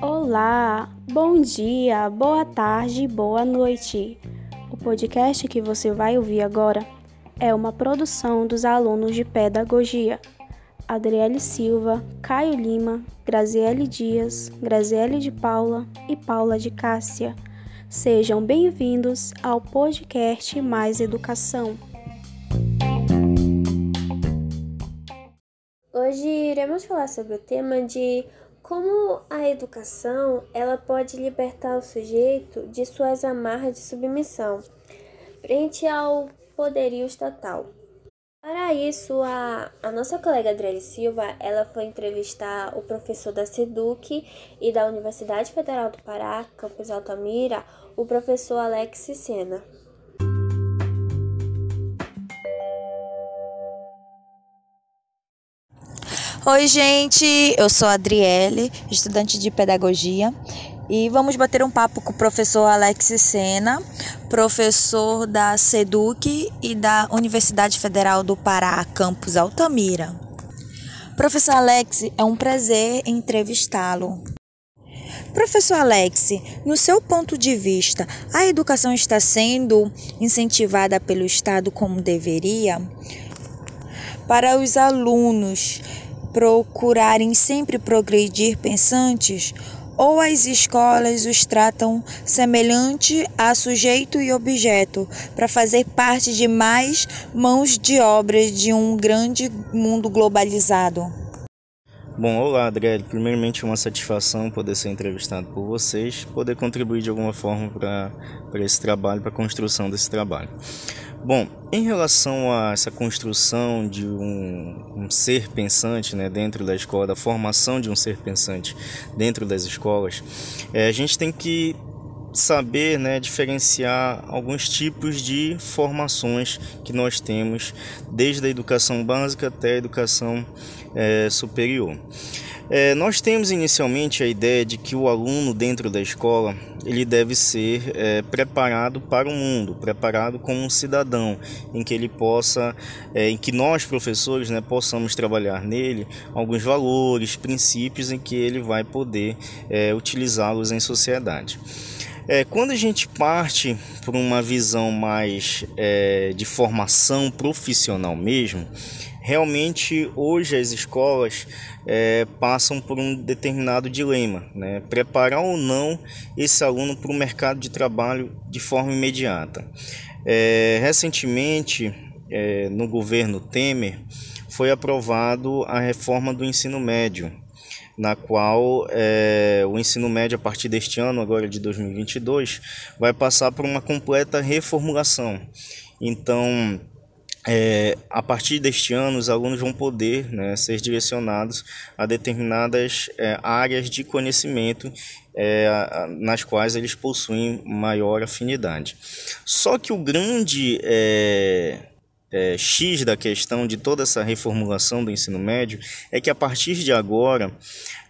Olá, bom dia, boa tarde, boa noite. O podcast que você vai ouvir agora é uma produção dos alunos de pedagogia. Adriele Silva, Caio Lima, Graziele Dias, Graziele de Paula e Paula de Cássia. Sejam bem-vindos ao podcast Mais Educação. Hoje iremos falar sobre o tema de como a educação ela pode libertar o sujeito de suas amarras de submissão frente ao poderio estatal. Para isso, a, a nossa colega Adriele Silva, ela foi entrevistar o professor da SEDUC e da Universidade Federal do Pará, campus Altamira, o professor Alex Sena. Oi, gente, eu sou a Adriele, estudante de pedagogia, e vamos bater um papo com o professor Alex Sena, professor da SEDUC e da Universidade Federal do Pará, campus Altamira. Professor Alex, é um prazer entrevistá-lo. Professor Alex, no seu ponto de vista, a educação está sendo incentivada pelo Estado como deveria? Para os alunos procurarem sempre progredir pensantes, ou as escolas os tratam semelhante a sujeito e objeto, para fazer parte de mais mãos de obra de um grande mundo globalizado. Bom, olá, Adriele. Primeiramente, uma satisfação poder ser entrevistado por vocês, poder contribuir de alguma forma para esse trabalho, para a construção desse trabalho. Bom, em relação a essa construção de um, um, ser pensante né, dentro da escola, da formação de um ser pensante dentro das escolas, é, a gente tem que saber né, diferenciar alguns tipos de formações que nós temos, desde a educação básica até a educação é, superior. É, nós temos inicialmente a ideia de que o aluno dentro da escola ele deve ser é, preparado para o mundo, preparado como um cidadão, em que ele possa, é, em que nós professores, né, possamos trabalhar nele alguns valores, princípios em que ele vai poder utilizá-los em sociedade. É, quando a gente parte por uma visão mais é, de formação profissional mesmo, realmente hoje as escolas é, passam por um determinado dilema, né? preparar ou não esse aluno para o mercado de trabalho de forma imediata. É, recentemente, é, no governo Temer, foi aprovado a reforma do ensino médio, na qual é, o ensino médio a partir deste ano, agora de 2022, vai passar por uma completa reformulação. Então, é, a partir deste ano, os alunos vão poder né, ser direcionados a determinadas é, áreas de conhecimento é, nas quais eles possuem maior afinidade. Só que o grande é, X da questão de toda essa reformulação do ensino médio é que a partir de agora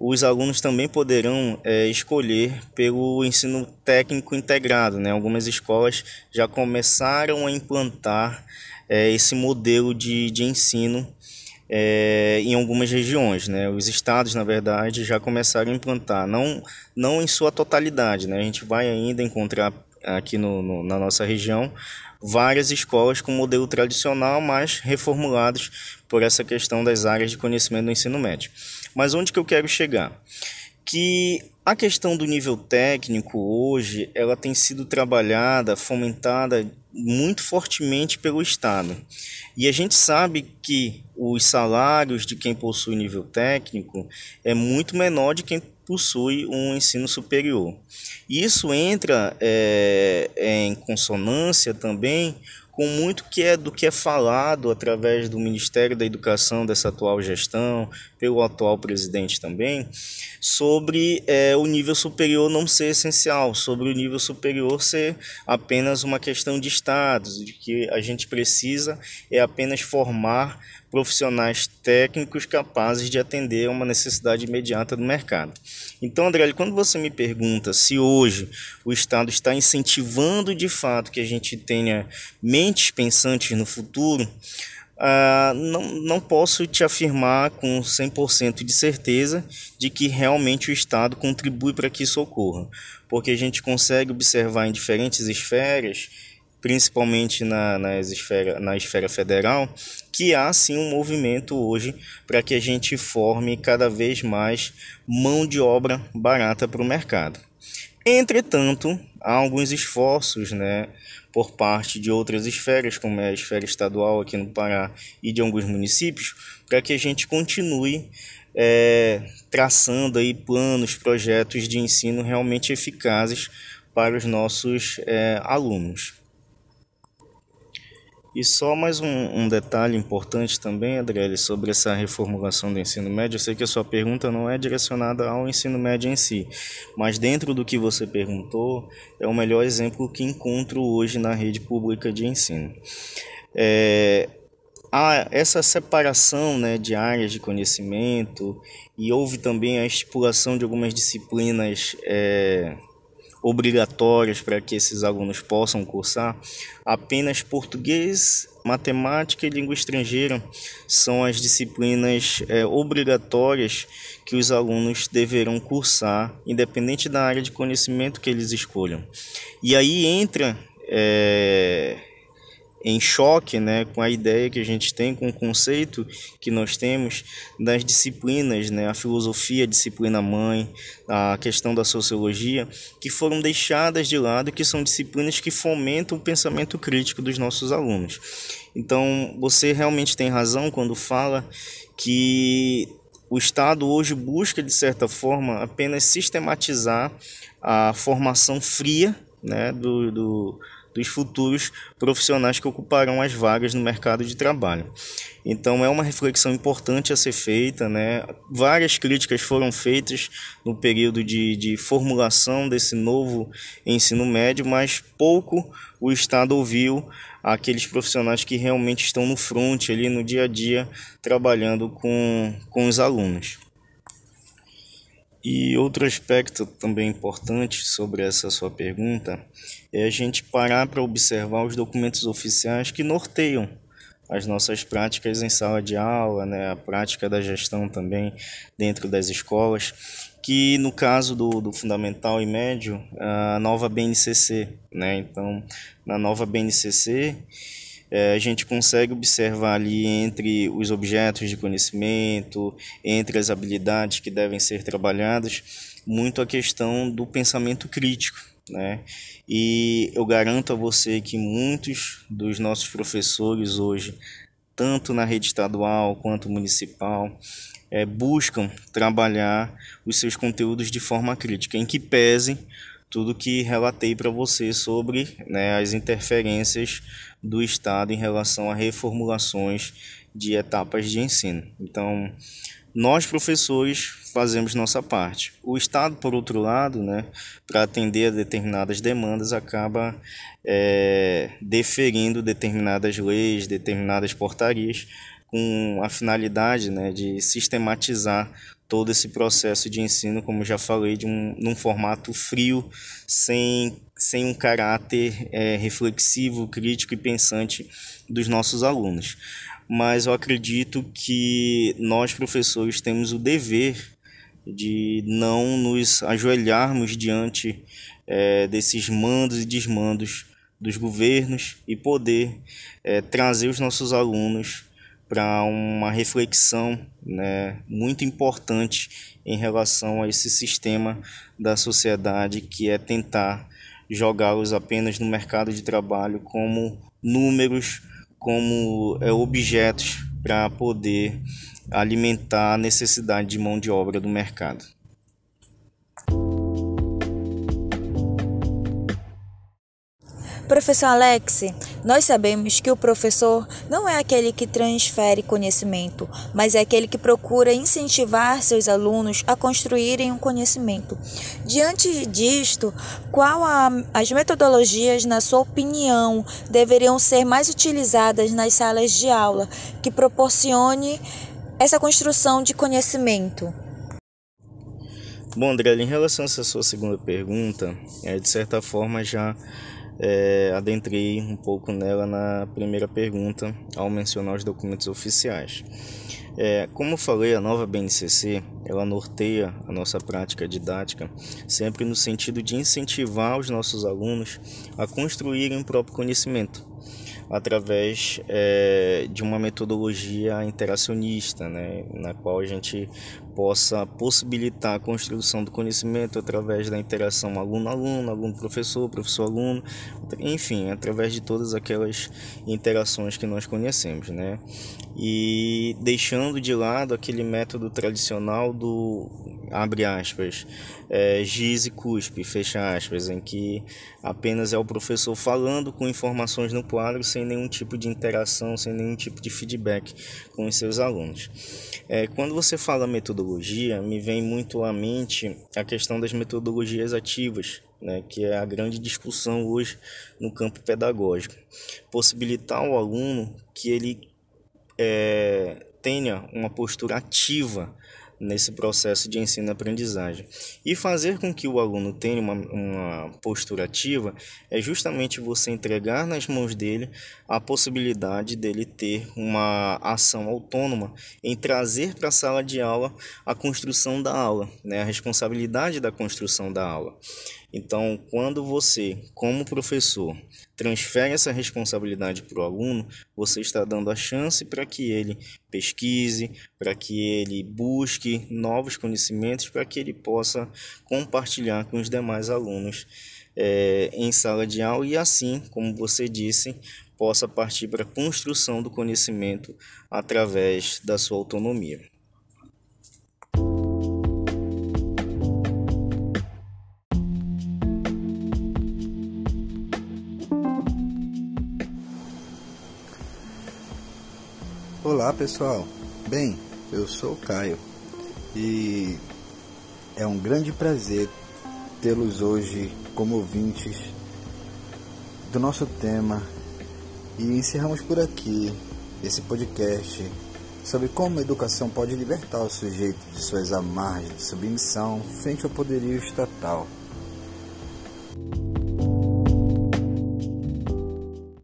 os alunos também poderão é, escolher pelo ensino técnico integrado. Né? Algumas escolas já começaram a implantar é, esse modelo de, de ensino é, em algumas regiões. Né? Os estados, na verdade, já começaram a implantar, não, não em sua totalidade. Né? A gente vai ainda encontrar aqui no, no, na nossa região várias escolas com modelo tradicional, mas reformulados por essa questão das áreas de conhecimento do ensino médio. Mas onde que eu quero chegar? Que a questão do nível técnico hoje, ela tem sido trabalhada, fomentada muito fortemente pelo Estado. E a gente sabe que os salários de quem possui nível técnico é muito menor de quem possui um ensino superior. Isso entra é, em consonância também com muito que é do que é falado através do Ministério da Educação dessa atual gestão, pelo atual presidente também, sobre é, o nível superior não ser essencial, sobre o nível superior ser apenas uma questão de status, de que a gente precisa é apenas formar profissionais técnicos capazes de atender a uma necessidade imediata do mercado. Então, André, quando você me pergunta se hoje o Estado está incentivando de fato que a gente tenha mentes pensantes no futuro, uh, não, não posso te afirmar com 100% de certeza de que realmente o Estado contribui para que isso ocorra, porque a gente consegue observar em diferentes esferas, principalmente na, na, esfera, na esfera federal, que há sim um movimento hoje para que a gente forme cada vez mais mão de obra barata para o mercado. Entretanto, há alguns esforços, né, por parte de outras esferas, como é a esfera estadual aqui no Pará e de alguns municípios, para que a gente continue é, traçando aí planos, projetos de ensino realmente eficazes para os nossos é, alunos. E só mais um, um, detalhe importante também, Adriele, sobre essa reformulação do ensino médio. Eu sei que a sua pergunta não é direcionada ao ensino médio em si, mas dentro do que você perguntou, é o melhor exemplo que encontro hoje na rede pública de ensino. É, há essa separação né, de áreas de conhecimento e houve também a estipulação de algumas disciplinas. É, obrigatórias para que esses alunos possam cursar, apenas português, matemática e língua estrangeira são as disciplinas é, obrigatórias que os alunos deverão cursar, independente da área de conhecimento que eles escolham. E aí entra é, em choque né, com a ideia que a gente tem, com o conceito que nós temos das disciplinas, né, a filosofia, a disciplina mãe, a questão da sociologia, que foram deixadas de lado, que são disciplinas que fomentam o pensamento crítico dos nossos alunos. Então, você realmente tem razão quando fala que o Estado hoje busca, de certa forma, apenas sistematizar a formação fria né, do, do dos futuros profissionais que ocuparão as vagas no mercado de trabalho. Então é uma reflexão importante a ser feita, né? Várias críticas foram feitas no período de, de formulação desse novo ensino médio, mas pouco o Estado ouviu aqueles profissionais que realmente estão no front ali no dia a dia trabalhando com, com os alunos. E outro aspecto também importante sobre essa sua pergunta é a gente parar para observar os documentos oficiais que norteiam as nossas práticas em sala de aula, né, a prática da gestão também dentro das escolas, que no caso do, do fundamental e médio, a nova BNCC, né, então na nova BNCC é, a gente consegue observar ali entre os objetos de conhecimento, entre as habilidades que devem ser trabalhadas, muito a questão do pensamento crítico. Né? E eu garanto a você que muitos dos nossos professores hoje, tanto na rede estadual quanto municipal, é, buscam trabalhar os seus conteúdos de forma crítica, em que pesem tudo que relatei para você sobre né, as interferências do Estado em relação a reformulações de etapas de ensino. Então, nós professores fazemos nossa parte. O Estado, por outro lado, né, para atender a determinadas demandas, acaba é, deferindo determinadas leis, determinadas portarias, com a finalidade né, de sistematizar todo esse processo de ensino, como já falei, de um, num formato frio, sem, sem um caráter é, reflexivo, crítico e pensante dos nossos alunos. Mas eu acredito que nós, professores, temos o dever de não nos ajoelharmos diante é, desses mandos e desmandos dos governos e poder é, trazer os nossos alunos para uma reflexão né, muito importante em relação a esse sistema da sociedade que é tentar jogá-los apenas no mercado de trabalho como números, como é, objetos para poder alimentar a necessidade de mão de obra do mercado. Professor Alex, nós sabemos que o professor não é aquele que transfere conhecimento, mas é aquele que procura incentivar seus alunos a construírem um conhecimento. Diante disto, qual a, as metodologias, na sua opinião, deveriam ser mais utilizadas nas salas de aula que proporcione essa construção de conhecimento? Bom, André, em relação a essa sua segunda pergunta, é, de certa forma já é, adentrei um pouco nela na primeira pergunta ao mencionar os documentos oficiais. É, como falei, a nova BNCC ela norteia a nossa prática didática sempre no sentido de incentivar os nossos alunos a construírem o próprio conhecimento através é, de uma metodologia interacionista, né, na qual a gente possa possibilitar a construção do conhecimento através da interação aluno-aluno, aluno-professor, professor-aluno, enfim, através de todas aquelas interações que nós conhecemos, né? E deixando de lado aquele método tradicional do abre aspas, é, giz e cuspe, fecha aspas, em que apenas é o professor falando com informações no quadro sem nenhum tipo de interação, sem nenhum tipo de feedback com os seus alunos. É, quando você fala metodologia, me vem muito à mente a questão das metodologias ativas, né, que é a grande discussão hoje no campo pedagógico. Possibilitar ao aluno que ele é, tenha uma postura ativa nesse processo de ensino-aprendizagem. E fazer com que o aluno tenha uma, uma postura ativa é justamente você entregar nas mãos dele a possibilidade dele ter uma ação autônoma em trazer para a sala de aula a construção da aula, né? a responsabilidade da construção da aula. Então, quando você, como professor, transfere essa responsabilidade para o aluno, você está dando a chance para que ele pesquise, para que ele busque novos conhecimentos, para que ele possa compartilhar com os demais alunos é, em sala de aula e assim, como você disse, possa partir para a construção do conhecimento através da sua autonomia. Olá pessoal, bem, eu sou o Caio e é um grande prazer tê-los hoje como ouvintes do nosso tema e encerramos por aqui esse podcast sobre como a educação pode libertar o sujeito de suas amarras de submissão frente ao poderio estatal.